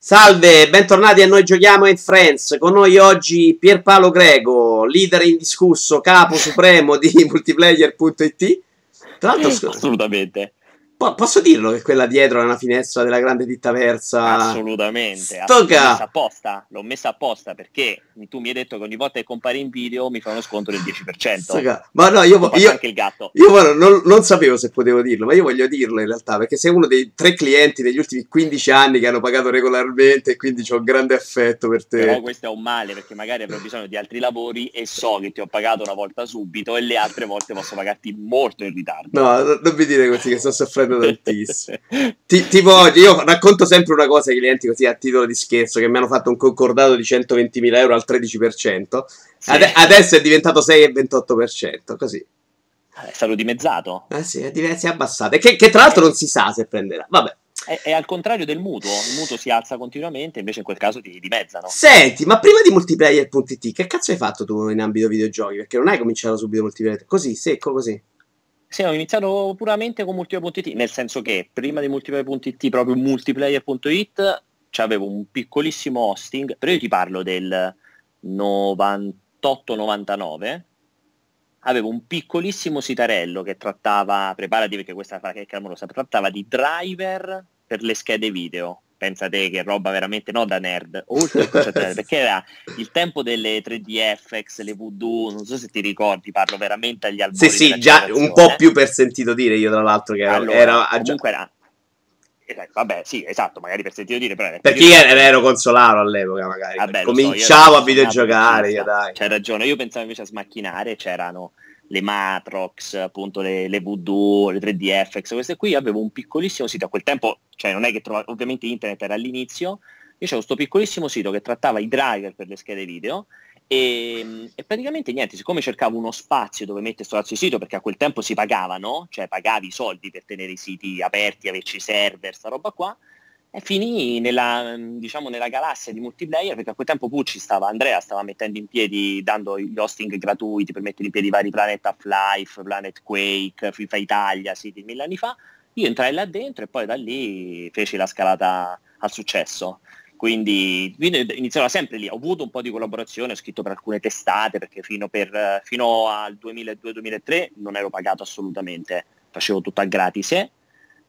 Salve, bentornati a Noi Giochiamo in Friends. Con noi oggi Pierpaolo Grego, leader indiscusso, capo supremo di multiplayer.it. Tra l'altro, assolutamente. Po- posso dirlo che quella dietro è una finestra della grande ditta persa? Assolutamente. L'ho messa apposta, l'ho messa apposta perché tu mi hai detto che ogni volta che compari in video mi fa uno sconto del 10%. Stoga. Ma no, io, io, anche il gatto. io non, non, sapevo se potevo dirlo, ma io voglio dirlo in realtà perché sei uno dei tre clienti degli ultimi 15 anni che hanno pagato regolarmente e quindi ho grande affetto per te. Però questo è un male perché magari avrò bisogno di altri lavori e so che ti ho pagato una volta subito e le altre volte posso pagarti molto in ritardo. No, non mi dire così che sto soffrendo prendo tantissimo. Ti, tipo oggi, io racconto sempre una cosa ai clienti così a titolo di scherzo, che mi hanno fatto un concordato di 120.000 euro al 13%, sì. Ad, adesso è diventato 6,28%, così. Eh, è stato dimezzato. Eh sì, è, si è abbassato. E che, che tra l'altro non si sa se prenderà. Vabbè. È, è, al contrario del mutuo, il mutuo si alza continuamente, invece in quel caso ti dimezzano. Senti, ma prima di multiplayer.it, che cazzo hai fatto tu in ambito videogiochi? Perché non hai cominciato subito multiplayer, così, secco così. Sì, ho iniziato puramente con multiplayer.it, nel senso che prima di multiplayer.it, proprio multiplayer.it, avevo un piccolissimo hosting, però io ti parlo del 98-99, avevo un piccolissimo sitarello che trattava, preparati perché questa è clamorosa, trattava di driver per le schede video pensate che roba veramente no da nerd, oltre perché era il tempo delle 3DFX, le voodoo, non so se ti ricordi, parlo veramente agli albori. Sì, sì, già un po' più per sentito dire io tra l'altro che allora, era... Comunque era vabbè, sì, esatto, magari per sentito dire, però perché io ero, ero consolaro all'epoca, magari. Vabbè, Cominciavo so, a videogiocare, io dai. C'hai ragione, io pensavo invece a smacchinare, c'erano le Matrox, appunto le, le Voodoo, le 3DFX, queste qui, avevo un piccolissimo sito, a quel tempo, cioè non è che trovavo, ovviamente internet era all'inizio, io c'avevo questo piccolissimo sito che trattava i driver per le schede video e, e, praticamente niente, siccome cercavo uno spazio dove mettere questo sito, perché a quel tempo si pagavano, cioè pagavi i soldi per tenere i siti aperti, averci server, sta roba qua, e finì nella, diciamo, nella galassia di multiplayer perché a quel tempo Pucci stava, Andrea stava mettendo in piedi, dando gli hosting gratuiti per mettere in piedi vari Planet of Life, Planet Quake, FIFA Italia, siti mille anni fa. Io entrai là dentro e poi da lì feci la scalata al successo. Quindi, quindi inizierò sempre lì. Ho avuto un po' di collaborazione, ho scritto per alcune testate perché fino, per, fino al 2002-2003 non ero pagato assolutamente, facevo tutto a gratis.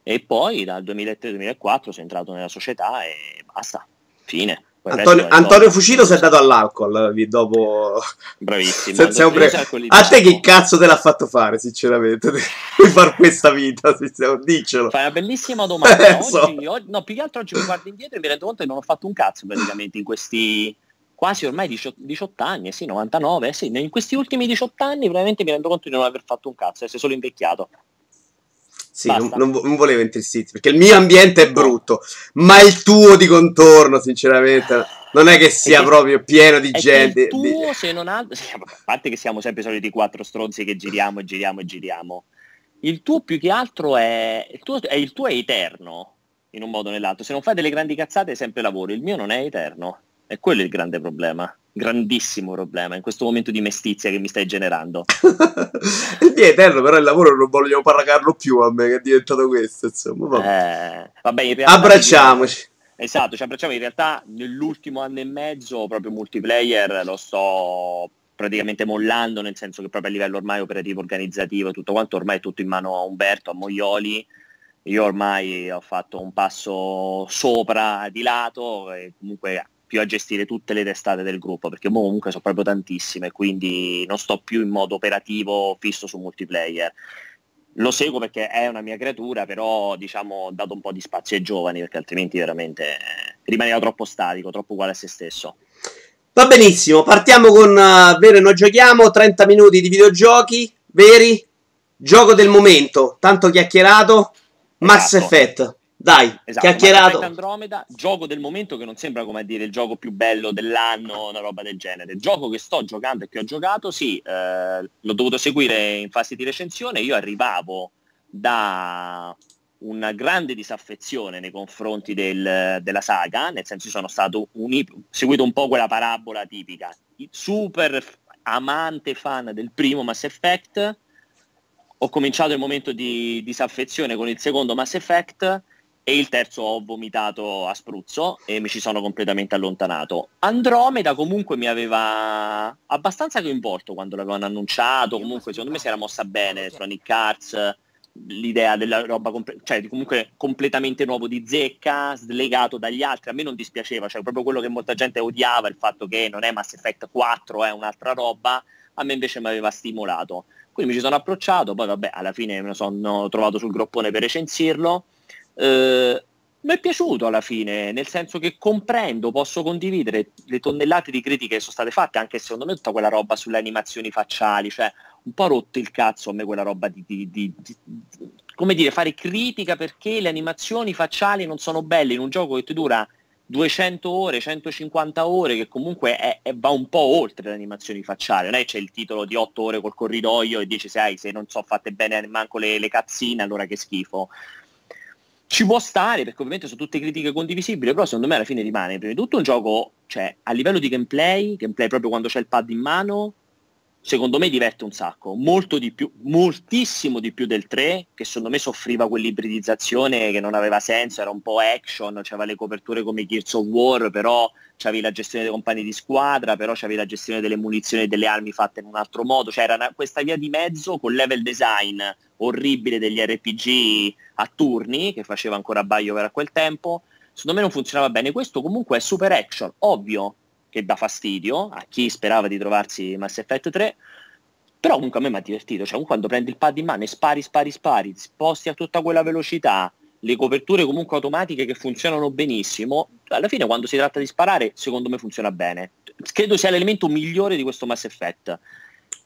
Eh? e poi dal 2003-2004 sono entrato nella società e basta, fine. Antonio, Antonio Fucito si è dato all'alcol dopo bravissimo. Bre... a te che cazzo te l'ha fatto fare sinceramente? Puoi fare questa vita dicelo fai una bellissima domanda. Oggi, so. oggi, no più che altro oggi mi guardo indietro e mi rendo conto che non ho fatto un cazzo praticamente in questi quasi ormai 18, 18 anni sì 99 sì in questi ultimi 18 anni veramente mi rendo conto di non aver fatto un cazzo essere solo invecchiato sì, non, non, non, volevo Intercity perché il mio ambiente è brutto, ma il tuo di contorno, sinceramente, non è che sia che, proprio pieno di gente. il tuo, se non altro, a parte che siamo sempre soliti quattro stronzi che giriamo e giriamo e giriamo, il tuo più che altro è il tuo è, il tuo è eterno, in un modo o nell'altro. Se non fai delle grandi cazzate è sempre lavoro, il mio non è eterno. E quello è il grande problema, grandissimo problema in questo momento di mestizia che mi stai generando. è eterno, però il lavoro non voglio paragarlo più a me che è diventato questo, insomma. Vabbè. Eh, vabbè in realtà, Abbracciamoci. Esatto, ci abbracciamo. In realtà nell'ultimo anno e mezzo proprio multiplayer lo sto praticamente mollando, nel senso che proprio a livello ormai operativo, organizzativo, tutto quanto ormai è tutto in mano a Umberto, a Moioli. Io ormai ho fatto un passo sopra, di lato, e comunque più a gestire tutte le testate del gruppo, perché comunque sono proprio tantissime, quindi non sto più in modo operativo fisso su multiplayer. Lo seguo perché è una mia creatura, però diciamo ho dato un po' di spazio ai giovani, perché altrimenti veramente rimaneva troppo statico, troppo uguale a se stesso. Va benissimo, partiamo con uh, Vero Noi Giochiamo, 30 minuti di videogiochi veri, gioco del momento, tanto chiacchierato, Mass esatto. Effect. Dai, esatto, chiacchierato. Andromeda, gioco del momento che non sembra come dire il gioco più bello dell'anno, una roba del genere. Gioco che sto giocando e che ho giocato, sì, eh, l'ho dovuto seguire in fase di recensione. Io arrivavo da una grande disaffezione nei confronti del, della saga, nel senso sono stato un, seguito un po' quella parabola tipica, super amante fan del primo Mass Effect, ho cominciato il momento di disaffezione con il secondo Mass Effect e il terzo ho vomitato a spruzzo e mi ci sono completamente allontanato. Andromeda comunque mi aveva abbastanza coinvolto quando l'avevano annunciato, comunque secondo me si era mossa bene Electronic Arts, l'idea della roba, comple- cioè comunque completamente nuovo di zecca, slegato dagli altri, a me non dispiaceva, cioè proprio quello che molta gente odiava, il fatto che non è Mass Effect 4, è un'altra roba, a me invece mi aveva stimolato. Quindi mi ci sono approcciato, poi vabbè, alla fine me lo sono trovato sul groppone per recensirlo eh, mi è piaciuto alla fine, nel senso che comprendo, posso condividere le tonnellate di critiche che sono state fatte, anche secondo me tutta quella roba sulle animazioni facciali, cioè un po' rotto il cazzo a me quella roba di, di, di, di come dire, fare critica perché le animazioni facciali non sono belle in un gioco che ti dura 200 ore, 150 ore, che comunque è, è, va un po' oltre le animazioni facciali, non è c'è il titolo di 8 ore col corridoio e dici sai se non so fatte bene manco le, le cazzine allora che schifo ci può stare perché ovviamente sono tutte critiche condivisibili però secondo me alla fine rimane prima di tutto un gioco cioè a livello di gameplay gameplay proprio quando c'è il pad in mano secondo me diverte un sacco. Molto di più moltissimo di più del 3 che secondo me soffriva quell'ibridizzazione che non aveva senso era un po' action c'aveva le coperture come Gears of War però c'avevi la gestione dei compagni di squadra però c'avevi la gestione delle munizioni e delle armi fatte in un altro modo cioè era una, questa via di mezzo con level design orribile degli RPG a turni che faceva ancora BioWare a quel tempo. Secondo me non funzionava bene. Questo comunque è super action, ovvio che dà fastidio a chi sperava di trovarsi Mass Effect 3, però comunque a me mi ha divertito, cioè quando prendi il pad in mano e spari, spari, spari, sposti a tutta quella velocità, le coperture comunque automatiche che funzionano benissimo, alla fine quando si tratta di sparare secondo me funziona bene. Credo sia l'elemento migliore di questo Mass Effect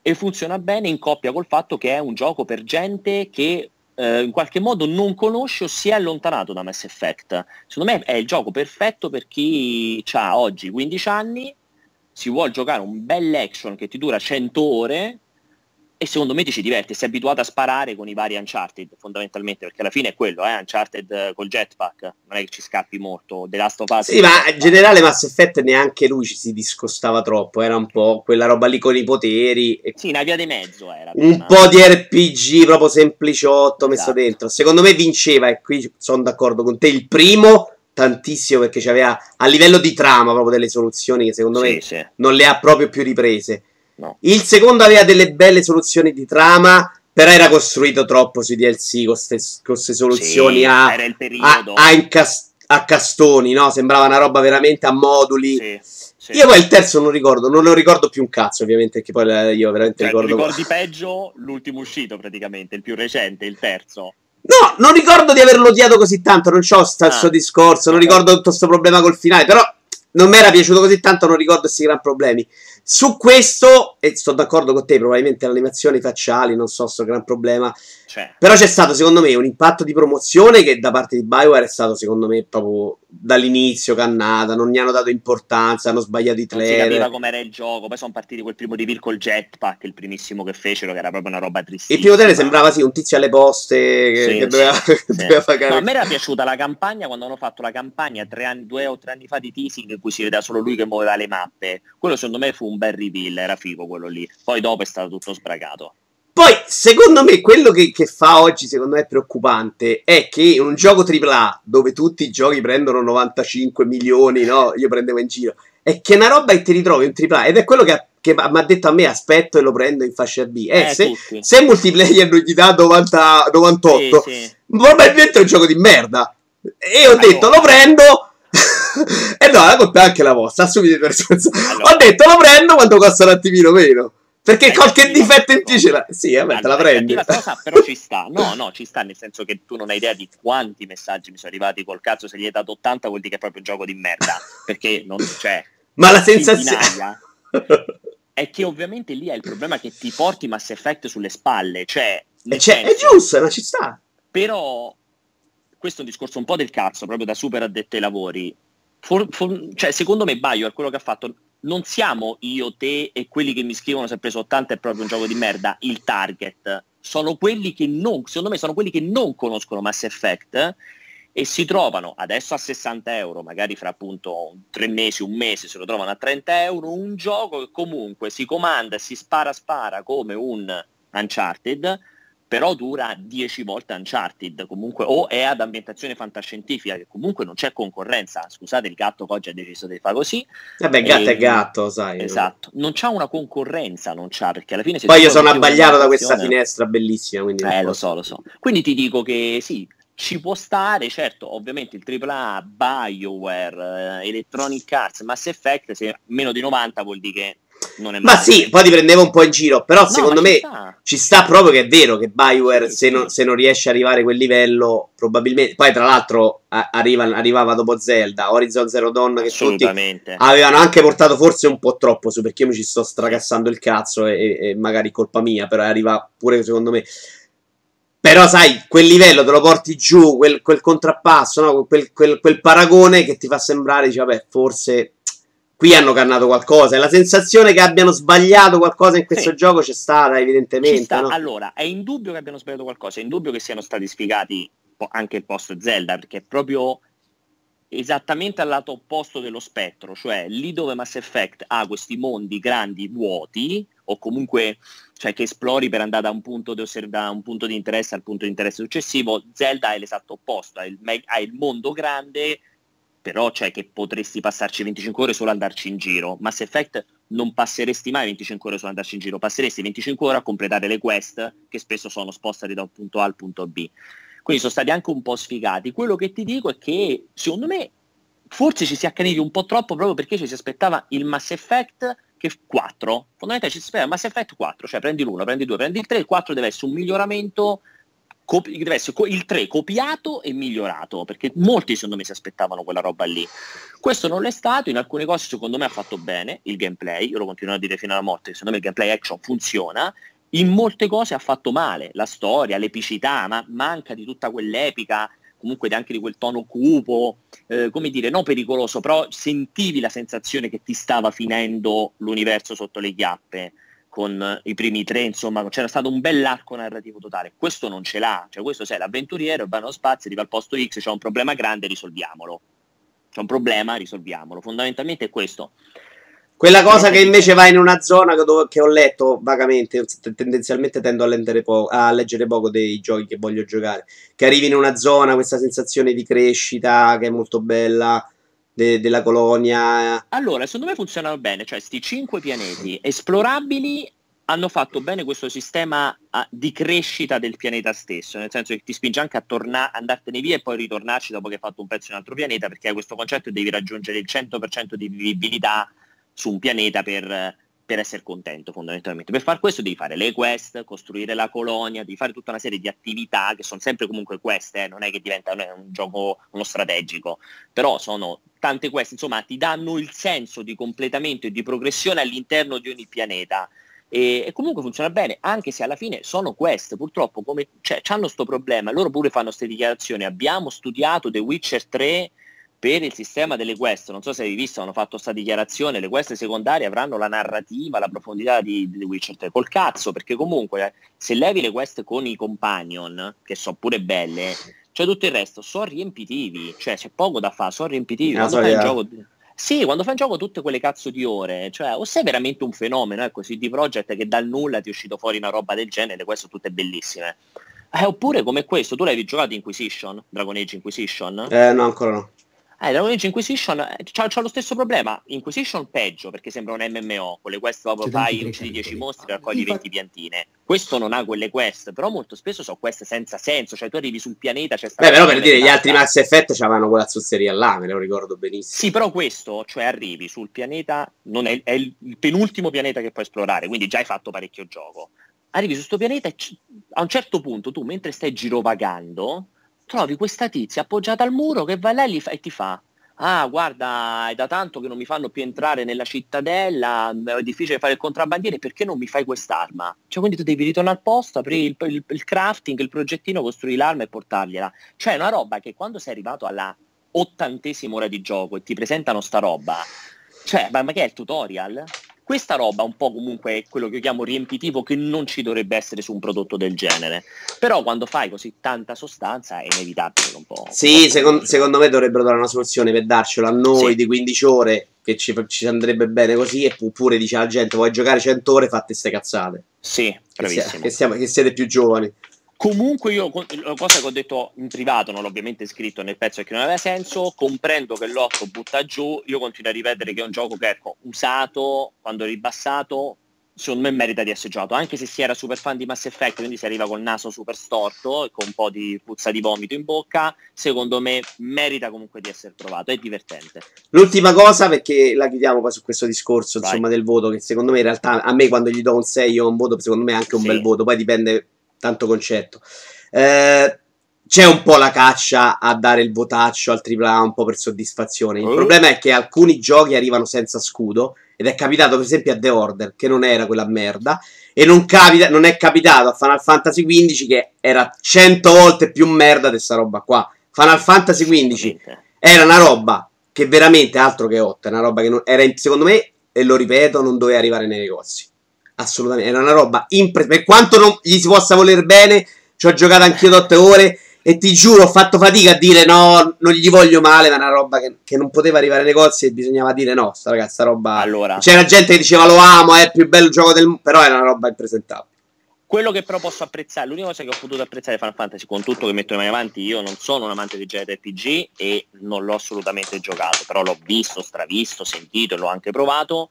e funziona bene in coppia col fatto che è un gioco per gente che eh, in qualche modo non conosce o si è allontanato da Mass Effect. Secondo me è il gioco perfetto per chi ha oggi 15 anni, si vuole giocare un bel action che ti dura 100 ore e secondo me ti ci diverte, sei abituato a sparare con i vari Uncharted fondamentalmente, perché alla fine è quello, eh? Uncharted eh, col jetpack, non è che ci scappi molto, The Last of Us. Sì, ma in generale Mass Effect neanche lui ci si discostava troppo, era un po' quella roba lì con i poteri. Sì, una via di mezzo era. Un po' di RPG proprio sempliciotto messo esatto. dentro. Secondo me vinceva, e qui sono d'accordo con te, il primo tantissimo perché c'aveva a livello di trama proprio delle soluzioni che secondo sì, me sì. non le ha proprio più riprese. No. Il secondo aveva delle belle soluzioni di trama, però era costruito troppo sui DLC con queste soluzioni sì, a, a, a, incast- a, castoni, no? Sembrava una roba veramente a moduli. Sì, sì. Io poi il terzo non ricordo, non lo ricordo più un cazzo, ovviamente, perché poi io veramente cioè, ricordo. Ricordi peggio l'ultimo uscito, praticamente, il più recente, il terzo. No, non ricordo di averlo odiato così tanto, non c'ho sto ah, discorso, non ricordo tutto questo problema col finale, però non mi era piaciuto così tanto, non ricordo questi gran problemi. Su questo, e sto d'accordo con te, probabilmente le animazioni facciali non so, sto gran problema. Cioè. Però c'è stato, secondo me, un impatto di promozione che da parte di Bioware è stato, secondo me, proprio dall'inizio cannata. Non gli hanno dato importanza, hanno sbagliato i trailer. Non si capiva com'era il gioco. Poi sono partiti quel primo di col jetpack, il primissimo che fecero, che era proprio una roba tristissima. Il primo trailer sembrava sì, un tizio alle poste che, sì, che doveva, sì, doveva fare. No, a me era piaciuta la campagna quando hanno fatto la campagna tre anni, due o tre anni fa di teasing in cui si vedeva solo lui che muoveva le mappe. Quello secondo me fu un bel reveal, era figo quello lì. Poi dopo è stato tutto sbragato. Poi, secondo me, quello che, che, fa oggi, secondo me, è preoccupante è che in un gioco AAA, dove tutti i giochi prendono 95 milioni, no? Io prendevo in giro, è che una roba che ti ritrovi un AAA, ed è quello che, che mi ha detto a me, aspetto e lo prendo in fascia B. Eh, eh se, se multiplayer non gli dà 90, 98, sì, sì. probabilmente è un gioco di merda. E ho detto, lo prendo... e no, la colpa è anche la vostra, assumete per allora. Ho detto, lo prendo quando costa un attimino meno. Perché è qualche difetto in più ce l'ha. Sì, vabbè, te la prendi. La cosa però ci sta. No, no, ci sta nel senso che tu non hai idea di quanti messaggi mi sono arrivati col cazzo. Se gli hai dato 80 vuol dire che è proprio un gioco di merda. Perché non c'è. Ma la sensazione. è che ovviamente lì è il problema che ti porti Mass Effect sulle spalle. Cioè, senso, è giusto, ma ci sta. Però questo è un discorso un po' del cazzo, proprio da super addetto ai lavori. For, for, cioè, secondo me Baio è quello che ha fatto non siamo io, te e quelli che mi scrivono se ha preso 80 è proprio un gioco di merda, il target. Sono quelli che non, secondo me sono quelli che non conoscono Mass Effect e si trovano adesso a 60 euro, magari fra appunto tre mesi, un mese se lo trovano a 30 euro, un gioco che comunque si comanda e si spara spara come un Uncharted, però dura 10 volte Uncharted comunque o è ad ambientazione fantascientifica che comunque non c'è concorrenza. Scusate il gatto che oggi ha deciso di fare così. Vabbè gatto è gatto sai. esatto. Non c'ha una concorrenza non c'ha perché alla fine poi io sono abbagliato da questa finestra bellissima quindi eh lo so lo so. Quindi ti dico che sì ci può stare, certo, ovviamente il AAA, BioWare, eh, Electronic Arts, Mass Effect, se meno di 90 vuol dire che Ma sì, poi ti prendevo un po' in giro, però no, secondo me ci sta. ci sta. proprio che è vero che Bioware sì, se, sì. Non, se, Non, riesce a arrivare a quel livello, probabilmente... Poi tra l'altro arriva, arrivava dopo Zelda, Horizon Zero Dawn, che tutti avevano anche portato forse un po' troppo su, perché io mi ci sto stracassando il cazzo e, e magari colpa mia, però arriva pure secondo me... Però sai, quel livello te lo porti giù, quel, quel contrappasso, no? quel, quel, quel, paragone che ti fa sembrare, dici, vabbè, forse qui hanno cannato qualcosa. E la sensazione che abbiano sbagliato qualcosa in questo sì. gioco c'è stata, evidentemente. Sta. No? Allora, è indubbio che abbiano sbagliato qualcosa, è indubbio che siano stati sfigati anche il post Zelda, perché è proprio esattamente al lato opposto dello spettro, cioè lì dove Mass Effect ha questi mondi grandi vuoti, o comunque cioè, che esplori per andare da un, punto di, da un punto di interesse al punto di interesse successivo, Zelda è l'esatto opposto, ha il, ha il mondo grande però cioè che potresti passarci 25 ore solo andarci in giro. Mass Effect non passeresti mai 25 ore solo andarci in giro, passeresti 25 ore a completare le quest che spesso sono spostate da un punto A al punto B. Quindi sono stati anche un po' sfigati. Quello che ti dico è che secondo me forse ci si è accaniti un po' troppo proprio perché ci si aspettava il Mass Effect che 4. Fondamentalmente ci si aspettava il Mass Effect 4, cioè prendi l'1, prendi il 2, prendi il 3, il 4 deve essere un miglioramento copi- deve essere il 3 copiato e migliorato, perché molti secondo me si aspettavano quella roba lì. Questo non l'è stato, in alcune cose secondo me ha fatto bene il gameplay, io lo continuo a dire fino alla morte, secondo me il gameplay action funziona, in molte cose ha fatto male, la storia, l'epicità, ma manca di tutta quell'epica, comunque anche di quel tono cupo, eh, come dire, non pericoloso, però sentivi la sensazione che ti stava finendo l'universo sotto le chiappe con i primi tre, insomma, c'era stato un bell'arco narrativo totale. Questo non ce l'ha, cioè questo sei l'avventuriero, va nello spazio, arriva al posto X, c'è un problema grande, risolviamolo. C'è un problema, risolviamolo. Fondamentalmente è questo. Quella cosa che invece va in una zona dove, che ho letto vagamente, tendenzialmente tendo a, po- a, leggere poco dei giochi che voglio giocare, che arrivi in una zona, questa sensazione di crescita che è molto bella, de- della colonia. Allora, secondo me funzionano bene, cioè sti cinque pianeti esplorabili hanno fatto bene questo sistema di crescita del pianeta stesso, nel senso che ti spinge anche a tornare, andartene via e poi ritornarci dopo che hai fatto un pezzo in un altro pianeta, perché hai questo concetto devi raggiungere il 100% di vivibilità su un pianeta per, per essere contento fondamentalmente. Per fare questo devi fare le quest, costruire la colonia, devi fare tutta una serie di attività che sono sempre comunque quest, eh, non è che diventa un gioco uno strategico, però sono tante quest, insomma, ti danno il senso di completamento e di progressione all'interno di ogni pianeta. E, e comunque funziona bene, anche se alla fine sono quest, purtroppo come, cioè, hanno questo problema, loro pure fanno queste dichiarazioni, abbiamo studiato The Witcher 3 per il sistema delle quest, non so se hai visto, hanno fatto questa dichiarazione, le quest secondarie avranno la narrativa, la profondità di, The Witcher 3, col cazzo, perché comunque eh, se levi le quest con i companion, che sono pure belle, cioè tutto il resto sono riempitivi, cioè c'è poco da fare, sono riempitivi. Quando fai, gioco, sì, quando fai in gioco tutte quelle cazzo di ore, cioè o sei veramente un fenomeno, ecco, di Project che dal nulla ti è uscito fuori una roba del genere, queste sono tutte bellissime. Eh, oppure come questo, tu l'hai giocato Inquisition, Dragon Age Inquisition? Eh, no, ancora no. Eh, Dragon Age Inquisition eh, c'ha, c'ha, lo stesso problema. Inquisition peggio perché sembra un MMO, con le quest proprio fai, uccidi 10 mostri e raccogli 20 piantine. Questo non ha quelle quest, però molto spesso sono quest senza senso, cioè tu arrivi sul pianeta, c'è Beh, però per dire, gli altri Mass Effect avevano quella zozzeria là, me lo ricordo benissimo. Sì, però questo, cioè arrivi sul pianeta, non è, è il penultimo pianeta che puoi esplorare, quindi già hai fatto parecchio gioco. Arrivi su questo pianeta e c- a un certo punto tu, mentre stai girovagando, trovi questa tizia appoggiata al muro che va là e ti fa ah guarda è da tanto che non mi fanno più entrare nella cittadella, è difficile fare il contrabbandiere, perché non mi fai quest'arma? Cioè quindi tu devi ritornare al posto, aprire il, il, il crafting, il progettino, costruire l'arma e portargliela. Cioè è una roba che quando sei arrivato alla ottantesima ora di gioco e ti presentano sta roba, cioè ma, ma che è il tutorial? Questa roba un po' comunque è quello che io chiamo riempitivo che non ci dovrebbe essere su un prodotto del genere. Però quando fai così tanta sostanza è inevitabile un po'. Sì, un po secondo, secondo, me dovrebbero dare una soluzione per darcelo a noi sì. di 15 ore che ci, ci, andrebbe bene così oppure dice alla gente vuoi giocare 100 ore fate ste cazzate. Sì, bravissimo. Che, siamo, che siete più giovani. Comunque io, cosa che ho detto in privato, non l'ho ovviamente scritto nel pezzo perché non aveva senso, comprendo che l'8 butta giù, io continuo a ripetere che è un gioco che ecco, usato, quando ribassato, secondo me merita di essere giocato, anche se si era super fan di Mass Effect, quindi si arriva col naso super storto e con un po' di puzza di vomito in bocca, secondo me merita comunque di essere provato, è divertente. L'ultima cosa, perché la chiudiamo poi su questo discorso insomma, del voto, che secondo me in realtà a me quando gli do un 6 io ho un voto, secondo me è anche un sì. bel voto, poi dipende tanto concetto. Eh, c'è un po' la caccia a dare il votaccio al AAA un po' per soddisfazione. Il oh. problema è che alcuni giochi arrivano senza scudo ed è capitato per esempio a The Order, che non era quella merda, e non, capita, non è capitato a Final Fantasy XV che era 100 volte più merda di questa roba qua. Final Fantasy XV era una roba che veramente altro che 8, una roba che non, era secondo me, e lo ripeto, non doveva arrivare nei negozi. Assolutamente, era una roba impre- per quanto non gli si possa voler bene, ci ho giocato anch'io da 8 ore e ti giuro, ho fatto fatica a dire no, non gli voglio male, ma è una roba che, che non poteva arrivare ai negozi e bisognava dire no, sta ragazza roba... Allora. C'era gente che diceva lo amo, è il più bello gioco del mondo, però era una roba impresentabile. Quello che però posso apprezzare, l'unica cosa che ho potuto apprezzare di Final Fantasy, con tutto che metto le mani avanti, io non sono un amante di JRPG e non l'ho assolutamente giocato, però l'ho visto, stravisto, sentito e l'ho anche provato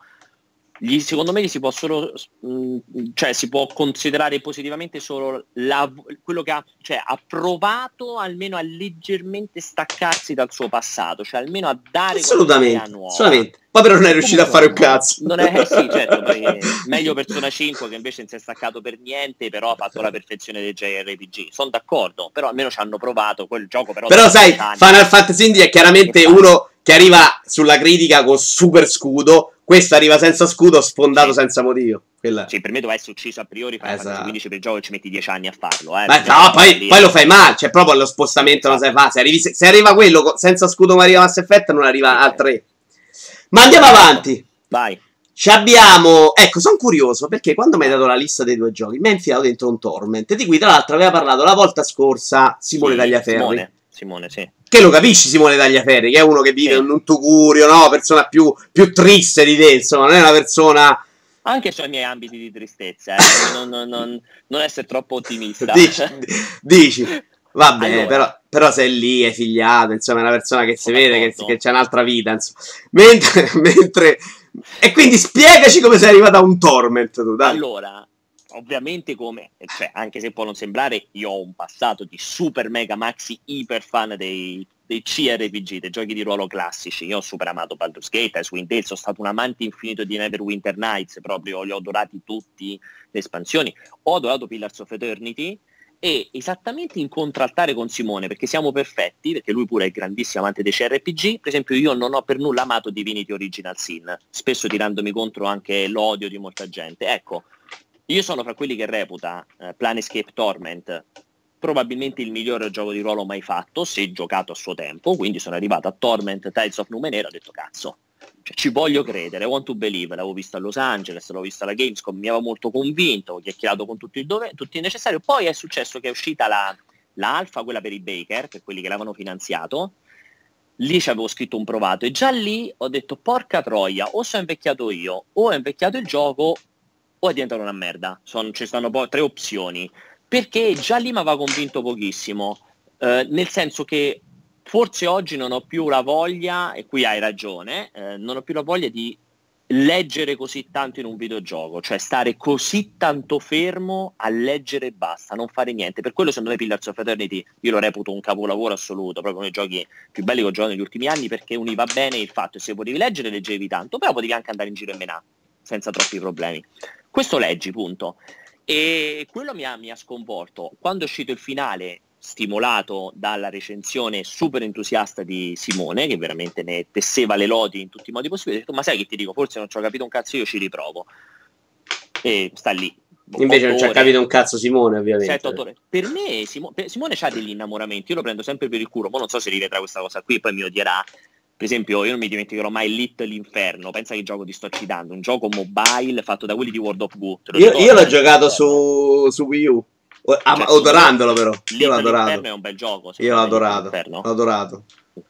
gli, secondo me gli si può solo mh, mm, cioè si può considerare positivamente solo la, quello che ha, cioè, ha provato almeno a leggermente staccarsi dal suo passato cioè almeno a dare assolutamente, assolutamente. poi però non è riuscito Comunque, a fare un cazzo. non è, eh, sì, certo, meglio Persona 5 che invece non si è staccato per niente però ha fatto la perfezione dei JRPG sono d'accordo però almeno ci hanno provato quel gioco però però sai Final Fantasy Indie è chiaramente uno che arriva sulla critica con super scudo questo arriva senza scudo, sfondato sì. senza motivo. Quella... Sì, per me doveva essere ucciso a priori, esatto. 15 per il gioco ci metti 10 anni a farlo. Eh, Beh, no, poi, poi, lo fai male, cioè proprio lo spostamento esatto. non sai fare. Se, arrivi, se, arriva quello senza scudo ma arriva Mass Effect, non arriva sì, al 3. Ma andiamo avanti. Vai. Ci abbiamo. Ecco, sono curioso perché quando mi hai dato la lista dei due giochi mi hai infilato dentro un torment. Di cui, tra l'altro, aveva parlato la volta scorsa Simone sì, Tagliaferri. Simone. Simone, sì. Che lo capisci Simone Tagliaferri, che è uno che vive in un tugurio, no? Persona più, più triste di te, insomma, non è una persona... Anche sui miei ambiti di tristezza, eh? non, non, non, non, essere troppo ottimista. Dici, dici. va bene, allora. però, però, sei lì, è figliato, insomma, è una persona che si vede che, che c'è un'altra vita, insomma. Mentre, mentre... E quindi spiegaci come sei arrivato a un torment tu, dai. Allora, ovviamente come, cioè, anche se può non sembrare, io ho un passato di super mega maxi iper fan dei, dei CRPG, dei giochi di ruolo classici. Io ho super amato Baldur's Gate, Icewind Dale, sono stato un amante infinito di Neverwinter Nights, proprio li ho adorati tutti le espansioni. Ho adorato Pillars of Eternity e esattamente in contraltare con Simone, perché siamo perfetti, perché lui pure è grandissimo amante dei CRPG, per esempio io non ho per nulla amato Divinity Original Sin, spesso tirandomi contro anche l'odio di molta gente. Ecco, io sono fra quelli che reputa eh, Planescape Torment probabilmente il migliore gioco di ruolo mai fatto, se giocato a suo tempo, quindi sono arrivato a Torment Tides of Numenera e ho detto cazzo, cioè, ci voglio credere, want to believe, l'avevo visto a Los Angeles, l'avevo visto alla Gamescom, mi aveva molto convinto, ho chiacchierato con tutti il, dove, tutti il necessario, poi è successo che è uscita la, la alfa, quella per i Baker, per quelli che l'avevano finanziato, lì ci avevo scritto un provato e già lì ho detto porca troia, o sono invecchiato io, o è invecchiato il gioco, o è diventato una merda. Sono, ci stanno poi tre opzioni. Perché già lì mi aveva convinto pochissimo. Eh, nel senso che forse oggi non ho più la voglia, e qui hai ragione, eh, non ho più la voglia di leggere così tanto in un videogioco, cioè stare così tanto fermo a leggere e basta, non fare niente. Per quello secondo me Pillars of Eternity io lo reputo un capolavoro assoluto, proprio uno dei giochi più belli che ho giocato negli ultimi anni perché univa bene il fatto che se potevi leggere leggevi tanto, però potevi anche andare in giro e menare senza troppi problemi. Questo leggi, punto. E quello mi ha, mi ha sconvolto. Quando è uscito il finale, stimolato dalla recensione super entusiasta di Simone, che veramente ne tesseva le lodi in tutti i modi possibili, ho detto, ma sai che ti dico, forse non ci ho capito un cazzo, io ci riprovo. E sta lì. Invece non ci ha capito un cazzo Simone, ovviamente. 7, per me Simo- per Simone ha degli innamoramenti, io lo prendo sempre per il culo, ma non so se rivedrà questa cosa qui, poi mi odierà, per esempio, io non mi dimenticherò mai Lit l'Inferno. Pensa che gioco ti sto citando. Un gioco mobile fatto da quelli di World of Good. Io, io l'ho giocato su, su Wii U. Ah, cioè, odorandolo però. Io l'ho adorato. è un bel gioco. Io l'ho adorato. L'ho adorato.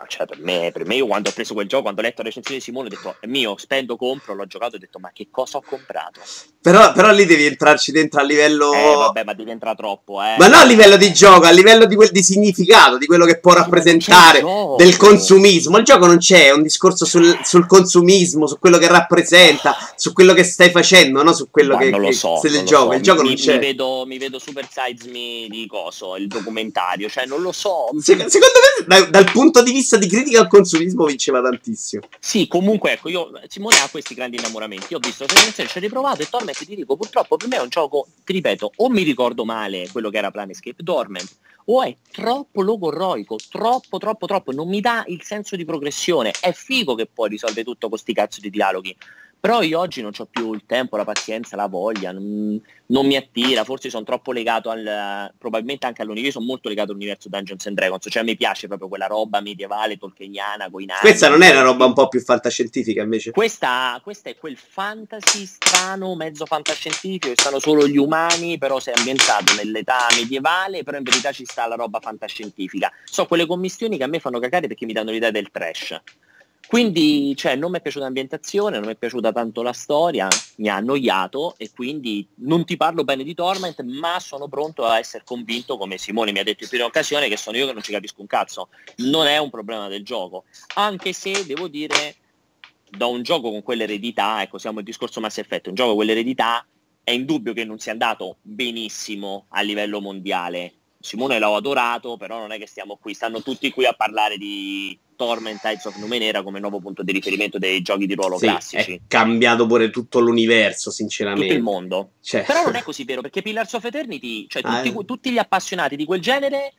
Cioè, per, me, per me, io quando ho preso quel gioco, quando ho letto la recensione di Simone, ho detto è mio, spendo, compro, l'ho giocato e ho detto ma che cosa ho comprato? Però, però lì devi entrarci dentro a livello... Eh vabbè, ma devi entrare troppo, eh. Ma non a livello di gioco, a livello di, quel, di significato, di quello che può rappresentare, del consumismo. Il gioco non c'è, è un discorso sul, sul, consumismo, su quello che rappresenta, su quello che stai facendo, no? Su quello ma che, non lo so, che, il gioco. So. Il gioco mi, non c'è. Mi vedo, mi vedo Super Size Me di coso, il documentario, cioè non lo so. Se, secondo me, da, dal punto di vista di critica al consumismo vinceva tantissimo. Sì, comunque ecco, io Simone ha questi grandi innamoramenti. Io ho visto se ci hai riprovato e Torment ti dico, purtroppo per me è un gioco, ti ripeto, o mi ricordo male quello che era Planescape Dormant, o è troppo logorroico, troppo, troppo, troppo, non mi dà il senso di progressione. È figo che poi risolve tutto con sti cazzo di dialoghi, però io oggi non ho più il tempo, la pazienza, la voglia, non, non mi attira, forse sono troppo legato al, probabilmente anche all'universo, sono molto legato all'universo Dungeons and Dragons, cioè a me piace proprio quella roba medievale, tolkieniana, coi nani. Questa non è una roba un po' più fantascientifica invece? Questa, questa è quel fantasy strano, mezzo fantascientifico, che stanno solo gli umani, però sei ambientato nell'età medievale, però in verità ci sta la roba fantascientifica. So, quelle commissioni che a me fanno cagare perché mi danno l'idea del trash. Quindi cioè, non mi è piaciuta l'ambientazione, non mi è piaciuta tanto la storia, mi ha annoiato e quindi non ti parlo bene di Torment, ma sono pronto a essere convinto, come Simone mi ha detto in prima occasione, che sono io che non ci capisco un cazzo. Non è un problema del gioco, anche se devo dire, da un gioco con quell'eredità, ecco siamo il discorso Mass Effect, un gioco con quell'eredità, è indubbio che non sia andato benissimo a livello mondiale. Simone l'ho adorato, però non è che stiamo qui, stanno tutti qui a parlare di Torment Tides of Numenera come nuovo punto di riferimento dei giochi di ruolo sì, classici. È cambiato pure tutto l'universo, sinceramente. Tutto il mondo. Cioè. Però non è così vero, perché Pillars of Eternity, cioè tutti, ah, tutti gli appassionati di quel genere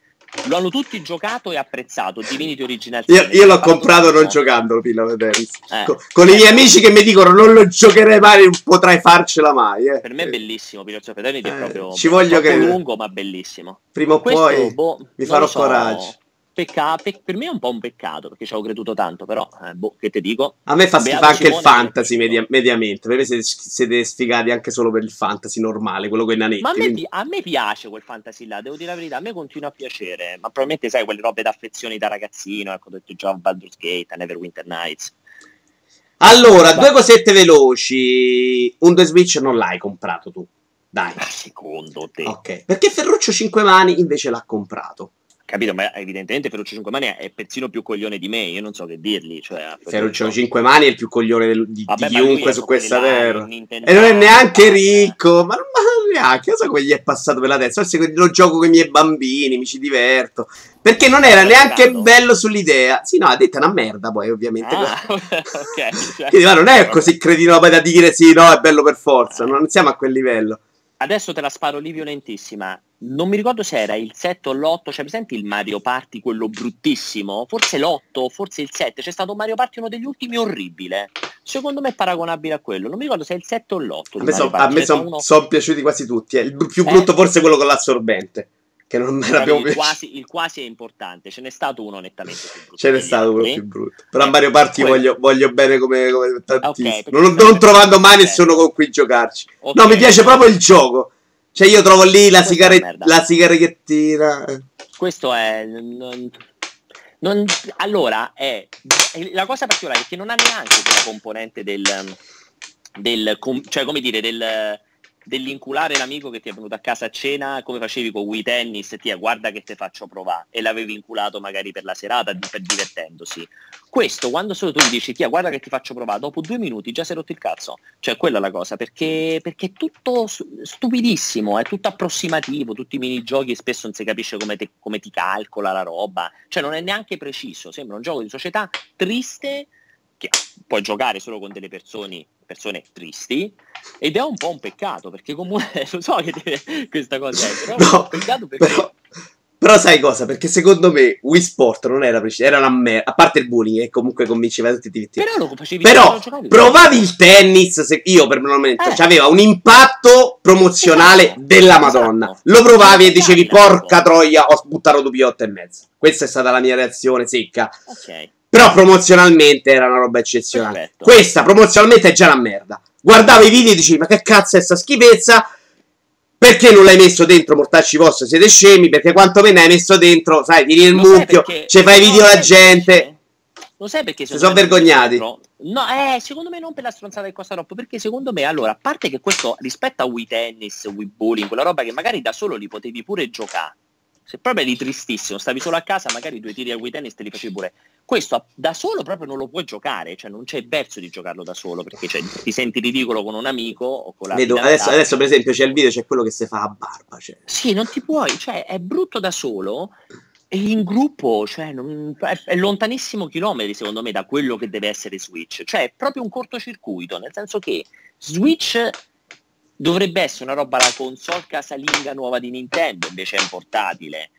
lo hanno tutti giocato e apprezzato. Divinity Original Io, io l'ho comprato non giocandolo, Eternity. Eh. Con, con eh. i miei amici che mi dicono non lo giocherei mai, non potrai farcela mai. Eh. Per me è bellissimo, of Eternity è eh, proprio ci voglio che... lungo ma bellissimo. Prima o poi boh, mi farò so, coraggio. Pecca- pe- per me è un po' un peccato perché ci avevo creduto tanto, però eh, boh, che te dico. A me fa schifo anche il fantasy media- mediamente. Per me siete, siete, sfigati anche solo per il fantasy normale, quello con i nanetti. Ma a me, quindi... a me, piace quel fantasy là, devo dire la verità, a me continua a piacere. Ma probabilmente sai quelle robe d'affezione da ragazzino, ecco, ho detto già Baldur's Gate, Neverwinter Nights. Allora, due cosette veloci. Un The Switch non l'hai comprato tu. Dai. Ma secondo te? Ok. Perché Ferruccio 5 mani invece l'ha comprato capito? Ma evidentemente Ferruccio 5 Mani è persino più coglione di me, io non so che dirgli. Cioè, Ferruccio 5 Mani è il più coglione del, di, Vabbè, di chiunque su questa terra. E non è neanche ricco, ma non, ma neanche, io so come gli è passato per la testa, forse lo gioco con i miei bambini, mi ci diverto. Perché non era neanche bello sull'idea. Sì, no, ha detto una merda poi, ovviamente. Ah, okay, cioè, Quindi, ma non è così cretino da dire sì, no, è bello per forza, non siamo a quel livello. Adesso te la sparo lì violentissima. Non mi ricordo se era il 7 o l'8, cioè presenti il Mario Party, quello bruttissimo? Forse l'8, forse il 7. C'è stato un Mario Party, uno degli ultimi, orribile. Secondo me è paragonabile a quello. Non mi ricordo se è il 7 o l'8. A me, so, me sono son piaciuti quasi tutti. Eh. Il più brutto eh. forse quello con l'assorbente che non me l'abbiamo il quasi, il quasi è importante, ce n'è stato uno nettamente più brutto. Ce n'è stato uno più brutto. Però a Mario Party voglio, voglio, bene come, come tantissimo. Okay, non, non trovando mai nessuno con cui giocarci. Okay. No, mi piace proprio il gioco. Cioè io trovo lì la, sigaret- la sigarettina. Questo è... Non, non, allora, è, la cosa particolare è che non ha neanche quella componente del... del cioè, come dire, del dell'inculare l'amico che ti è venuto a casa a cena come facevi con Wii Tennis, ti guarda che te faccio provare e l'avevi inculato magari per la serata per divertendosi. Questo quando solo tu gli dici ti guarda che ti faccio provare, dopo due minuti già è rotto il cazzo. Cioè quella è la cosa, perché, perché è tutto stupidissimo, è tutto approssimativo, tutti i minigiochi e spesso non si capisce come, te, come ti calcola la roba, cioè non è neanche preciso, sembra un gioco di società triste che puoi giocare solo con delle persone, persone tristi ed è un po' un peccato perché comunque lo so che deve, questa cosa è però no, è perché però, però, sai cosa? Perché secondo me Wii Sport non era preciso era una merda a parte il bullying e comunque convinceva tutti i divertimenti però, lo facevi però provavi il tennis se io personalmente eh. aveva un impatto promozionale esatto. della Madonna. Esatto. lo provavi e dicevi porca troia ho buttato due piotte e mezzo questa è stata la mia reazione secca. Ok però promozionalmente era una roba eccezionale. Perfetto. Questa promozionalmente è già una merda. Guardavo i video e dicevi, ma che cazzo è sta schifezza? perché non l'hai messo dentro, mortacci vostri, siete scemi, perché quantomeno hai messo dentro, sai, tiri il mucchio, ci fai video alla gente. Lo sai perché si sono vergognati? No, eh, secondo me non per la stronzata che costa troppo, perché secondo me, allora, a parte che questo rispetto a Wii Tennis, Wii Bowling, quella roba che magari da solo li potevi pure giocare, se proprio eri tristissimo, stavi solo a casa, magari due tiri a Wii Tennis te li facevi pure. Questo da solo proprio non lo puoi giocare, cioè non c'è verso di giocarlo da solo, perché cioè, ti senti ridicolo con un amico o con la Vedo, adesso, adesso, per esempio c'è il video, c'è quello che si fa a barba. Cioè. Sì, non ti puoi, cioè è brutto da solo e in gruppo, cioè, non, è, lontanissimo chilometri secondo me da quello che deve essere Switch. Cioè, è proprio un cortocircuito, nel senso che Switch dovrebbe essere una roba la console casalinga nuova di Nintendo, invece è un portatile.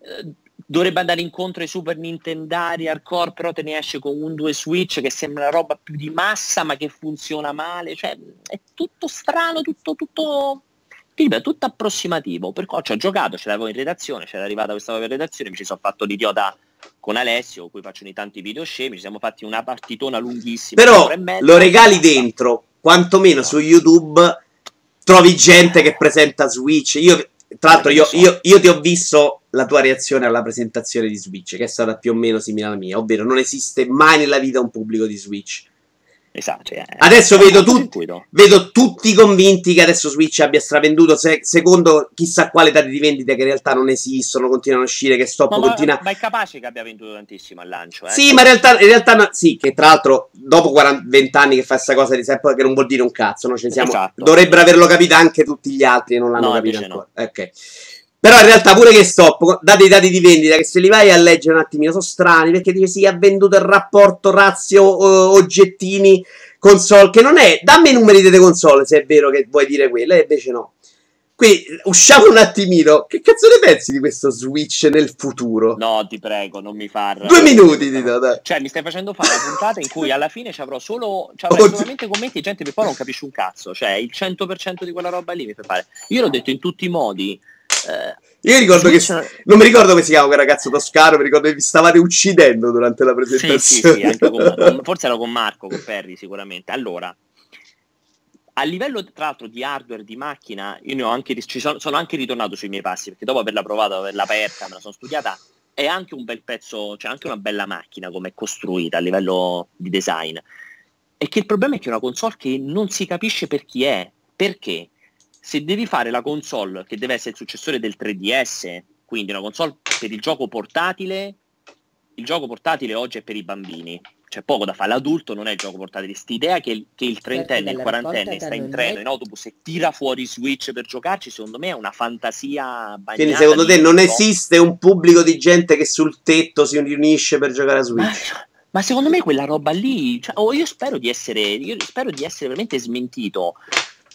Eh, dovrebbe andare incontro ai Super Nintendari hardcore, però te ne esce con un 2 Switch che sembra una roba più di massa ma che funziona male. Cioè, è tutto strano, tutto, tutto ripeto, tutto approssimativo, per cui ci ho giocato, ce l'avevo in redazione, c'era arrivata questa in redazione, mi ci sono fatto l'idiota con Alessio, con cui faccio ogni tanto i video scemi, ci siamo fatti una partitona lunghissima. Però lo regali dentro, quantomeno no. su YouTube trovi gente che presenta Switch. Io, tra l'altro, io, io, io ti ho visto la tua reazione alla presentazione di Switch, che è stata più o meno simile alla mia, ovvero non esiste mai nella vita un pubblico di Switch. Esatto, cioè, adesso vedo, tut- vedo, tutti convinti che adesso Switch abbia stravenduto se- secondo chissà quale dati di vendita che in realtà non esistono, continuano a uscire, che stop ma, continua... Ma è capace che abbia venduto tantissimo al lancio. Eh? Sì, ma in realtà, in realtà sì, che tra l'altro dopo 40, 20 anni che fa questa cosa di sempre che non vuol dire un cazzo, no? Cioè, siamo... esatto. dovrebbero averlo capito anche tutti gli altri e non l'hanno no, capito ancora. No. Ok. Però in realtà pure che stop, date i dati di vendita, che se li vai a leggere un attimino sono strani, perché dice sì, ha venduto il rapporto razio uh, oggettini console, che non è, dammi i numeri delle console se è vero che vuoi dire quello, e invece no. Qui usciamo un attimino. Che cazzo ne pensi di questo Switch nel futuro? No, ti prego, non mi far. Due minuti di do, dai. Cioè, mi stai facendo fare una puntata in cui alla fine ci avrò solo. Ci avrò solamente commenti e gente che poi non capisce un cazzo. Cioè, il 100% di quella roba lì mi fa fare. Io l'ho detto in tutti i modi. Io ricordo che non mi ricordo come si chiama quel ragazzo toscano, mi ricordo che vi stavate uccidendo durante la presentazione. Sì, sì, sì con, forse era con Marco, con Perry sicuramente. Allora, a livello tra l'altro di hardware di macchina, io ne ho anche, ci sono, sono anche ritornato sui miei passi, perché dopo averla provata, averla aperta, me la sono studiata, è anche un bel pezzo, c'è cioè anche una bella macchina come è costruita a livello di design. E che il problema è che è una console che non si capisce per chi è. Perché? Se devi fare la console che deve essere il successore del 3DS, quindi una console per il gioco portatile, il gioco portatile oggi è per i bambini. C'è poco da fare, l'adulto non è il gioco portatile. St'idea che, che il trentenne, il quarantenne sta in treno, in autobus e tira fuori Switch per giocarci, secondo me è una fantasia bagnata. Quindi secondo te non esiste un pubblico di gente che sul tetto si riunisce per giocare a Switch? Ma, ma secondo me quella roba lì, cioè, oh, io spero di essere, io spero di essere veramente smentito.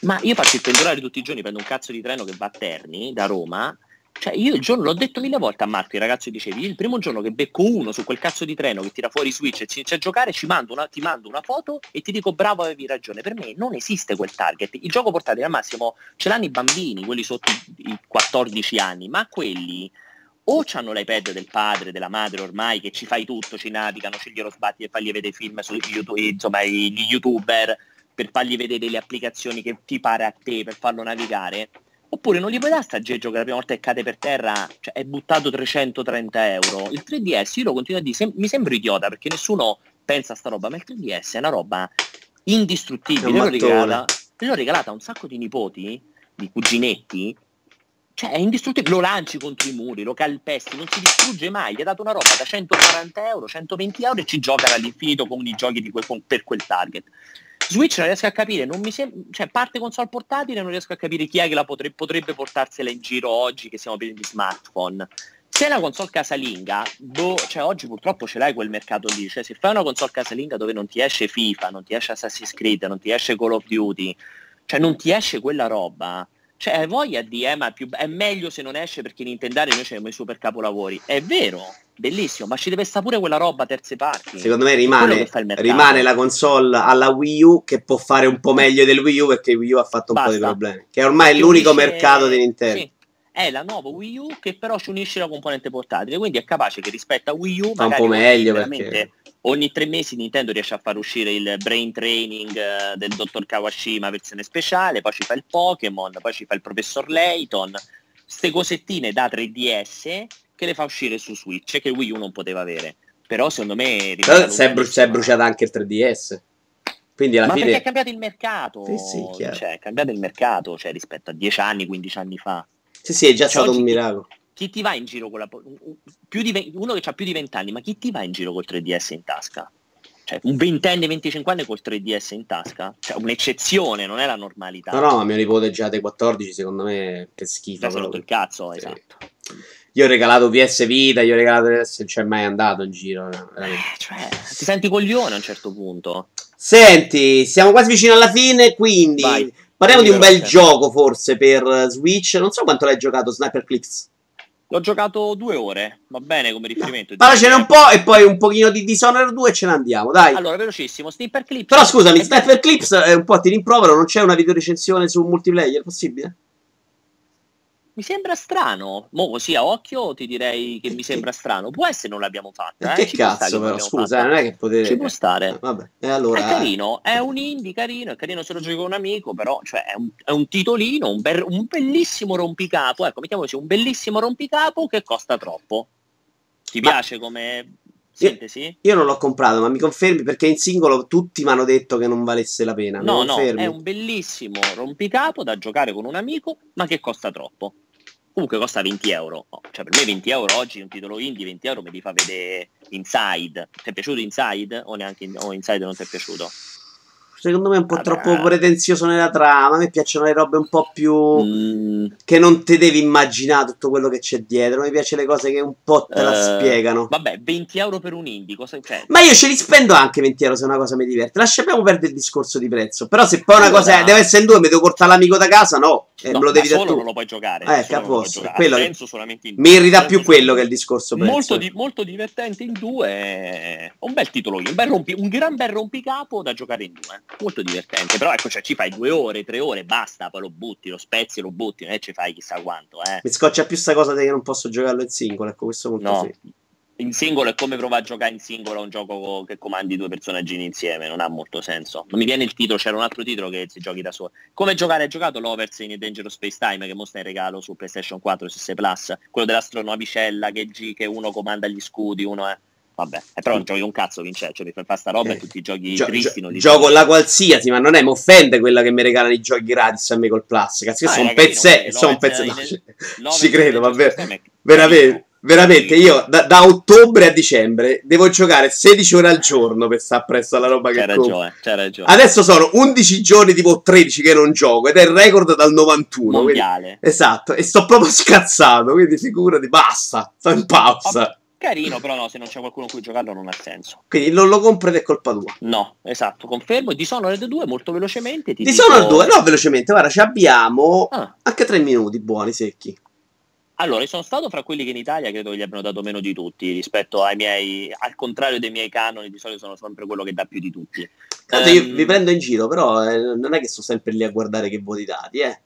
Ma io faccio il pendolare tutti i giorni, prendo un cazzo di treno che va a Terni, da Roma. Cioè, io il giorno l'ho detto mille volte a Marco, il ragazzo dicevi, il primo giorno che becco uno su quel cazzo di treno che tira fuori switch e ci inizia a giocare, ci mando una, ti mando una foto e ti dico bravo, avevi ragione. Per me non esiste quel target. Il gioco portatile al massimo ce l'hanno i bambini, quelli sotto i 14 anni, ma quelli o hanno l'iPad del padre, della madre ormai, che ci fai tutto, ci navigano, ci glielo sbatti e fagli vedere film su YouTube, insomma, gli youtuber per fargli vedere le applicazioni che ti pare a te per farlo navigare, oppure non gli puoi dare sta Geggio che la prima volta che cade per terra cioè, è buttato 330 euro. Il 3DS io lo continuo a dire, sem- mi sembra idiota perché nessuno pensa a sta roba, ma il 3DS è una roba indistruttibile. L'ho regalata, l'ho regalata a un sacco di nipoti, di cuginetti, cioè è indistruttibile, lo lanci contro i muri, lo calpesti, non si distrugge mai, gli ha dato una roba da 140 euro, 120 euro e ci gioca all'infinito con i giochi quel, per quel target. Switch non riesco a capire, non mi sem- cioè parte console portatile non riesco a capire chi è che la potre- potrebbe portarsela in giro oggi che siamo pieni di smartphone. Se è una console casalinga, boh, cioè oggi purtroppo ce l'hai quel mercato lì, cioè se fai una console casalinga dove non ti esce FIFA, non ti esce Assassin's Creed, non ti esce Call of Duty, cioè non ti esce quella roba, cioè hai voglia di, eh, ma più, è meglio se non esce perché in Nintendare noi abbiamo i super capolavori, è vero, bellissimo, ma ci deve stare pure quella roba terze parti. Secondo me rimane, rimane, la console alla Wii U che può fare un po' meglio del Wii U perché Wii U ha fatto un Basta. po' di problemi. Che ormai è l'unico unisce... mercato di Nintendo. Sì. È la nuova Wii U che però ci unisce la componente portatile, quindi è capace che rispetto a Wii U magari un po' meglio perché ogni tre mesi Nintendo riesce a far uscire il brain training eh, del dottor Kawashima versione speciale, poi ci fa il Pokémon, poi ci fa il professor Layton, ste cosettine da 3DS che le fa uscire su Switch che Wii U non poteva avere. Però secondo me... Si è, bru- è bruciata anche il 3DS. Quindi alla Ma fine... perché è cambiato il mercato? Sì, sì, cioè, è cambiato il mercato cioè, rispetto a 10 anni, 15 anni fa. Sì, sì, è già Cioè, stato un miracolo. Chi ti va in giro con la... Più di uno che ha più di 20 anni, ma chi ti va in giro col 3DS in tasca? Cioè, un ventenne, 25 anni col 3DS in tasca? Cioè, un'eccezione, non è la normalità. No, no, ma mio nipote già dei 14, secondo me, che schifo. Già rotto il cazzo, Sì. esatto. Io ho regalato PS Vita, io ho regalato PS, non c'è mai andato in giro. Eh, cioè, ti senti coglione a un certo punto. Senti, siamo quasi vicino alla fine, quindi Vai. Parliamo di un bel gioco forse per Switch. Non so quanto l'hai giocato, Sniper Clips. L'ho giocato due ore, va bene come riferimento. Parlacene un po' e poi un pochino di Dishonored 2 e ce ne andiamo, dai. Allora, velocissimo, Snipper Clip. Però scusami, Eh, Sniper Clips è un po' ti rimprovero, non c'è una videorecensione su multiplayer, possibile? Mi sembra strano. Mo così a occhio ti direi che mi sembra strano. Può essere non l'abbiamo fatta. che eh? Ci può stare cazzo che però, scusa, fatta. eh, non è che potete... Ci può stare. Eh, vabbè, e allora... È carino, è un indie carino, è carino se lo giochi con un amico, però cioè, è, un, è un titolino, un, bel- un bellissimo rompicapo, ecco, mettiamoci un bellissimo rompicapo che costa troppo. Ti Ma- piace come sintesi? Io non l'ho comprato, ma mi confermi perché in singolo tutti mi hanno detto che non valesse la pena. No, no, è un bellissimo rompicapo da giocare con un amico, ma che costa troppo. Comunque costa 20 euro. Oh, Cioè, per me 20 euro oggi un titolo indie, 20 euro mi li fa vedere Inside. Ti è piaciuto Inside? O neanche o Inside non ti è piaciuto? Secondo me è un po' Vabbè. troppo pretenzioso nella trama. A me piacciono le robe un po' più. Mm, che non te devi immaginare tutto quello che c'è dietro. Mi piace le cose che un po' te la eh, spiegano. Vabbè, 20 euro per un indie, cosa cioè, Ma io ce li spendo anche 20 euro se una cosa mi diverte. Lasciamo perdere il discorso di prezzo. Però se poi una Allora- cosa è- deve essere in due, mi devo portare l'amico da casa, no. Eh, no, me lo devi dare tu. non lo puoi giocare. Eh, da che solo a non lo puoi posto, giocare. quello che- Mi irrita più quello che il discorso prezzo. Molto, di- molto divertente in due, un bel titolo, un, bel rompi- un gran bel rompicapo da giocare in due, molto divertente, però ecco, cioè, ci fai due ore, tre ore, basta, poi lo butti, lo spezzi lo butti, non è ci fai chissà quanto, eh. Mi scoccia più sta cosa che non posso giocarlo in singolo. Ecco, questo molto No. sì. In singolo è come provare a giocare in singolo a un gioco co- che comandi due personaggini insieme, non ha molto senso. Non mi viene il titolo, c'era un altro titolo che si giochi da solo. Come giocare, hai giocato l'Overs in Dangerous Space Time che mostra in regalo su PlayStation 4 e su 6 Plus, quello dell'astronavicella che, gi- che uno comanda gli scudi, uno è... Vabbè, e però non giochi un cazzo, Vincenzo, cioè, per fare sta roba e Eh, tutti i giochi Gio- tristi. non li gioco giochi. la qualsiasi, ma non è, mi offende quella che mi regalano i giochi gratis a me col Plus. Cazzo, che Ah, sono era carino, pezze, quello, sono l'Overs pezze. in- no, ci- credo, ma Dangerous ver- veramente, veramente io da, da ottobre a dicembre devo giocare 16 ore al giorno per stare appresso alla roba C'hai che compro. ragione, c'hai ragione. Adesso sono 11 giorni, tipo 13 che non gioco ed è il record dal 91. quindi- Mondiale. esatto, e sto proprio scazzato, quindi figurati, basta, sto in pausa. Vabbè, carino, però no, se non c'è qualcuno con cui giocarlo non ha senso. Quindi non lo compro ed è colpa tua. No, esatto, confermo. Dishonored 2 molto velocemente. Ti Dishonored dico- 2, no, velocemente, guarda, ci abbiamo Ah, anche 3 minuti buoni, secchi. allora, io sono stato fra quelli che in Italia credo che gli abbiano dato meno di tutti rispetto ai miei, al contrario dei miei canoni, di solito sono sempre quello che dà più di tutti. Tanto io Ehm, vi prendo in giro, però eh, non è che sto sempre lì a guardare che voti dati, eh.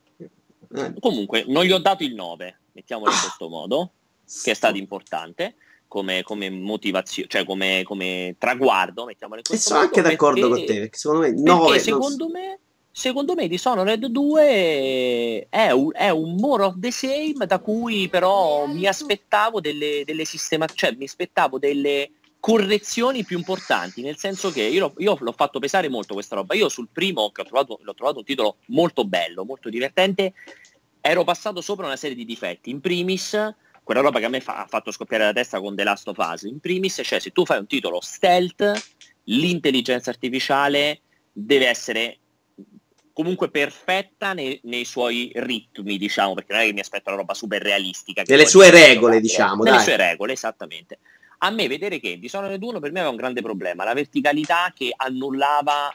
Eh, Comunque, non gli ho dato il 9, mettiamolo in questo modo, che è stato importante come, come motivazione, cioè come, come traguardo, mettiamolo in E questo sono anche d'accordo perché- con te, perché secondo me Perché 9 secondo me, secondo me Dishonored 2 è un, è un more of the same da cui però mi aspettavo delle, delle sistema, cioè mi aspettavo delle correzioni più importanti, nel senso che io, io l'ho fatto pesare molto questa roba. Io sul primo, che ho trovato, l'ho trovato un titolo molto bello, molto divertente, ero passato sopra una serie di difetti. In primis, quella roba che a me fa- ha fatto scoppiare la testa con The Last of Us. In primis, cioè se tu fai un titolo stealth, l'intelligenza artificiale deve essere comunque perfetta nei, nei suoi ritmi, diciamo, perché non è che mi aspetto una roba super realistica. Nelle sue regole, giocabile. diciamo, Nelle dai. sue regole, esattamente. A me vedere che Dishonored 1 per me aveva un grande problema, la verticalità che annullava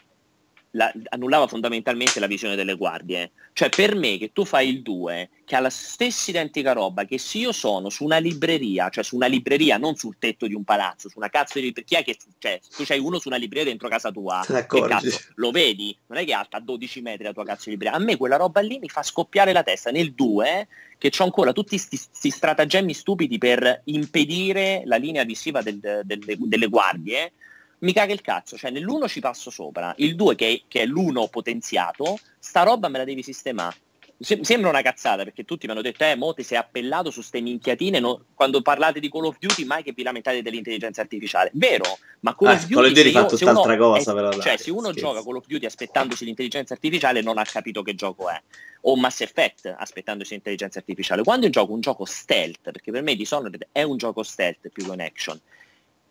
la, annullava fondamentalmente la visione delle guardie. Cioè per me che tu fai il 2, che ha la stessa identica roba, che se io sono su una libreria, cioè su una libreria, non sul tetto di un palazzo, su una cazzo di libreria, chi è che, cioè, tu c'hai uno su una libreria dentro casa tua, cazzo, lo vedi, non è che è alta a 12 metri la tua cazzo di libreria, a me quella roba lì mi fa scoppiare la testa. Nel 2, che ho ancora tutti questi stratagemmi stupidi per impedire la linea visiva del, del, delle guardie, mi caga il cazzo, cioè nell'uno ci passo sopra, il 2 che, che, è l'uno potenziato, sta roba me la devi sistemare. sembra una cazzata perché tutti mi hanno detto, eh, mo ti sei appellato su ste minchiatine, no? quando parlate di Call of Duty mai che vi lamentate dell'intelligenza artificiale. Vero, ma Call eh, of Duty... Duty fa tutt'altra cosa è, però. Cioè, se uno scherzo. gioca Call of Duty aspettandosi l'intelligenza artificiale non ha capito che gioco è. O Mass Effect aspettandosi l'intelligenza artificiale. Quando io gioco un gioco stealth, perché per me Dishonored è un gioco stealth più che un action,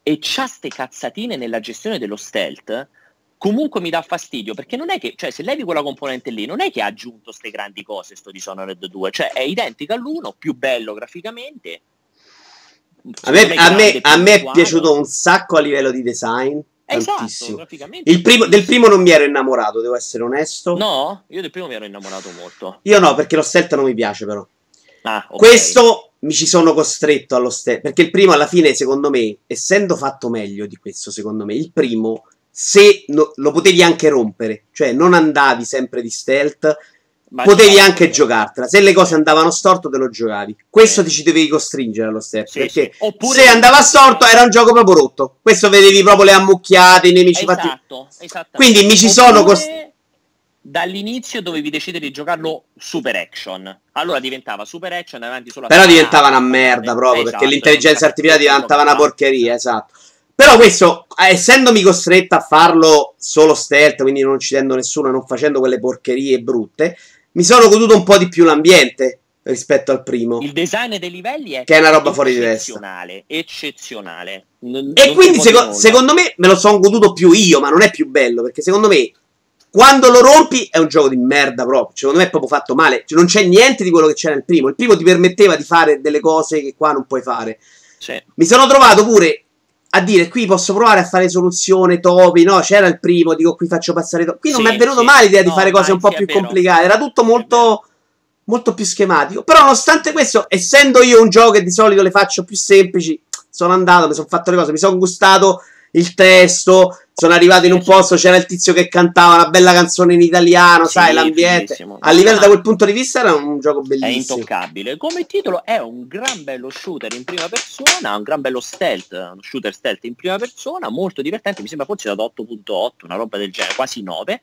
e c'ha ste cazzatine nella gestione dello stealth, comunque mi dà fastidio perché non è che, cioè, se levi quella componente lì, non è che ha aggiunto ste grandi cose sto Dishonored 2, cioè è identico all'uno, più bello graficamente. A me, a me, a me è piaciuto un sacco a livello di design. Esatto, il primo, del primo non mi ero innamorato, devo essere onesto. No, io del primo mi ero innamorato molto. Io no, perché lo stealth non mi piace però. Ah, okay. Questo mi ci sono costretto allo stesso. Perché il primo, alla fine, secondo me, essendo fatto meglio di questo, secondo me, il primo, se no, lo potevi anche rompere, cioè non andavi sempre di stealth. Ma potevi anche giocartela. Se le cose andavano storto, te lo giocavi. Questo sì. ti ci dovevi costringere allo stealth. Sì, perché sì. Oppure... se andava storto, era un gioco proprio rotto. Questo vedevi proprio le ammucchiate, i nemici esatto, fatti. Quindi mi ci Oppure... sono costretto dall'inizio dovevi decidere di giocarlo super action. Allora diventava super action avanti solo a Però diventava una merda proprio, esatto, perché l'intelligenza artificiale diventava una porcheria, esatto. Però questo, essendomi costretto a farlo solo stealth, quindi non uccidendo nessuno e non facendo quelle porcherie brutte, mi sono goduto un po' di più l'ambiente rispetto al primo. Il design dei livelli è che è una roba fuori di testa. Eccezionale, eccezionale. Non, e non quindi seco- secondo me me lo sono goduto più io, ma non è più bello, perché secondo me quando lo rompi è un gioco di merda proprio. Secondo me è proprio fatto male. Cioè, non c'è niente di quello che c'era nel primo. Il primo ti permetteva di fare delle cose che qua non puoi fare. Sì. Mi sono trovato pure a dire qui posso provare a fare soluzione topi. No, c'era il primo, dico qui faccio passare topi. Qui non sì, mi è venuto sì. mai l'idea no, di fare cose un po' più complicate. Era tutto molto, molto più schematico. Però, nonostante questo, essendo io un gioco che di solito le faccio più semplici, sono andato, mi sono fatto le cose, mi sono gustato il testo sono arrivato in un posto, c'era il tizio che cantava una bella canzone in italiano, sì, sai, l'ambiente. A livello da quel punto di vista era un gioco bellissimo. È intoccabile. Come titolo è un gran bello shooter in prima persona, un gran bello stealth, uno shooter stealth in prima persona, molto divertente, mi sembra forse da 8.8, una roba del genere, quasi 9.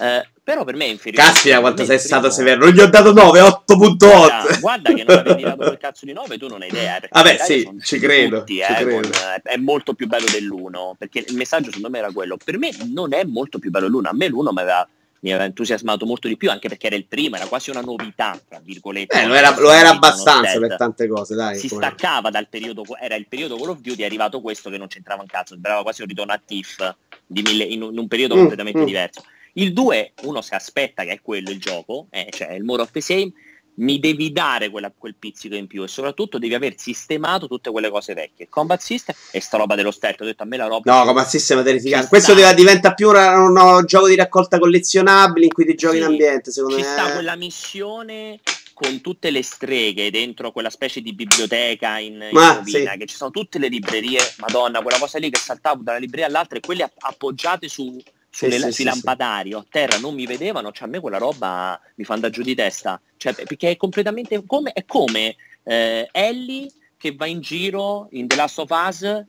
Eh, però per me è inferiore. Caspita quanto sei stato severo, non gli ho dato 9, 8.8. Guarda, guarda che non avevi dato quel cazzo di 9, tu non hai idea. Vabbè sì, ci credo, tutti, ci eh, credo. Con, eh, è molto più bello dell'1, perché il messaggio secondo me era quello. Per me non è molto più bello l'uno. A me l'uno mi aveva, mi aveva entusiasmato molto di più, anche perché era il primo, era quasi una novità, tra virgolette. Eh, lo era, lo era abbastanza per tante cose, dai. Si come... staccava dal periodo, era il periodo Call of Duty, è arrivato questo che non c'entrava un cazzo, sembrava quasi un ritorno a Tiff mille, in, un, in, un periodo mm, completamente mm. diverso. Il 2, uno si aspetta che è quello il gioco, eh, cioè il More of the Same, mi devi dare quella, quel pizzico in più e soprattutto devi aver sistemato tutte quelle cose vecchie. Combat System e sta roba dello stealth, ho detto a me la roba... No, Combat System è terrificante. Questo sta... diventa più un no, gioco di raccolta collezionabili in cui ti giochi sì, in ambiente, secondo ci me. Ci sta quella missione con tutte le streghe dentro quella specie di biblioteca in, in rovina, sì. che ci sono tutte le librerie, madonna, quella cosa lì che saltavo da una libreria all'altra e quelle appoggiate su sulle, sì, sui sì, lampadari a terra non mi vedevano, cioè a me quella roba mi fa andare giù di testa, cioè, perché è completamente come, è come eh, Ellie che va in giro in The Last of Us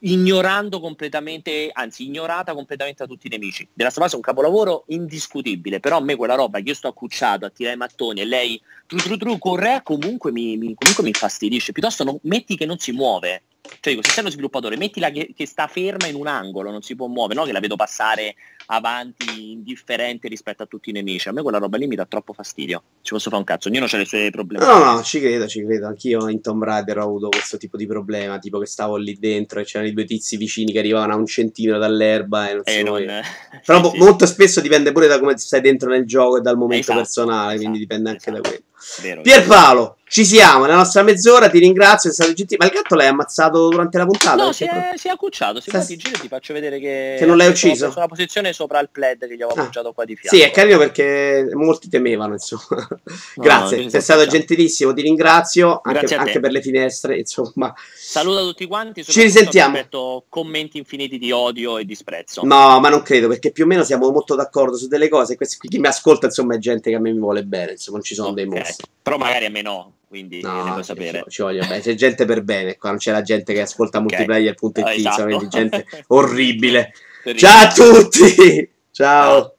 ignorando completamente, anzi ignorata completamente da tutti i nemici. The Last of Us è un capolavoro indiscutibile, però a me quella roba che io sto accucciato a tirare i mattoni e lei tru tru tru corre comunque mi, mi, comunque mi infastidisce, piuttosto non, metti che non si muove, cioè dico, se sei uno sviluppatore, mettila che, che, sta ferma in un angolo, non si può muovere, no? Che la vedo passare avanti indifferente rispetto a tutti i nemici. A me quella roba lì mi dà troppo fastidio. Ci posso fare un cazzo, ognuno ha le sue problemi. No, no, ci credo, ci credo. Anch'io in Tomb Raider ho avuto questo tipo di problema, tipo che stavo lì dentro e c'erano i due tizi vicini che arrivavano a un centimetro dall'erba e non eh, so. Non... Però sì, molto spesso dipende pure da come stai dentro nel gioco e dal momento esatto, personale, esatto, quindi dipende anche esatto. da quello. Vero, Pierpaolo, ci siamo, nella nostra mezz'ora, ti ringrazio, è stato gentile. Ma il gatto l'hai ammazzato durante la puntata? No, si è, si è accucciato, si è giri e ti faccio vedere che... Che non l'hai ucciso? Sono, sono, sopra il plaid che gli avevo Ah. appoggiato qua di fianco. Sì, è carino perché molti temevano, insomma. Grazie, no, sei stato no. gentilissimo, ti ringrazio anche, a anche per le finestre, insomma. Saluta tutti quanti. Ci risentiamo. commenti infiniti di odio e disprezzo. No, ma non credo, perché più o meno siamo molto d'accordo su delle cose. Questi, chi mi ascolta, insomma, è gente che a me mi vuole bene, insomma, non ci sono dei Mostri. Però magari a me no, quindi No, ci, sapere. ci voglio bene. C'è gente per bene, qua non c'è la gente che ascolta Ok. multiplayer.it, Eh, esatto. gente orribile. Ciao a tutti! Ciao.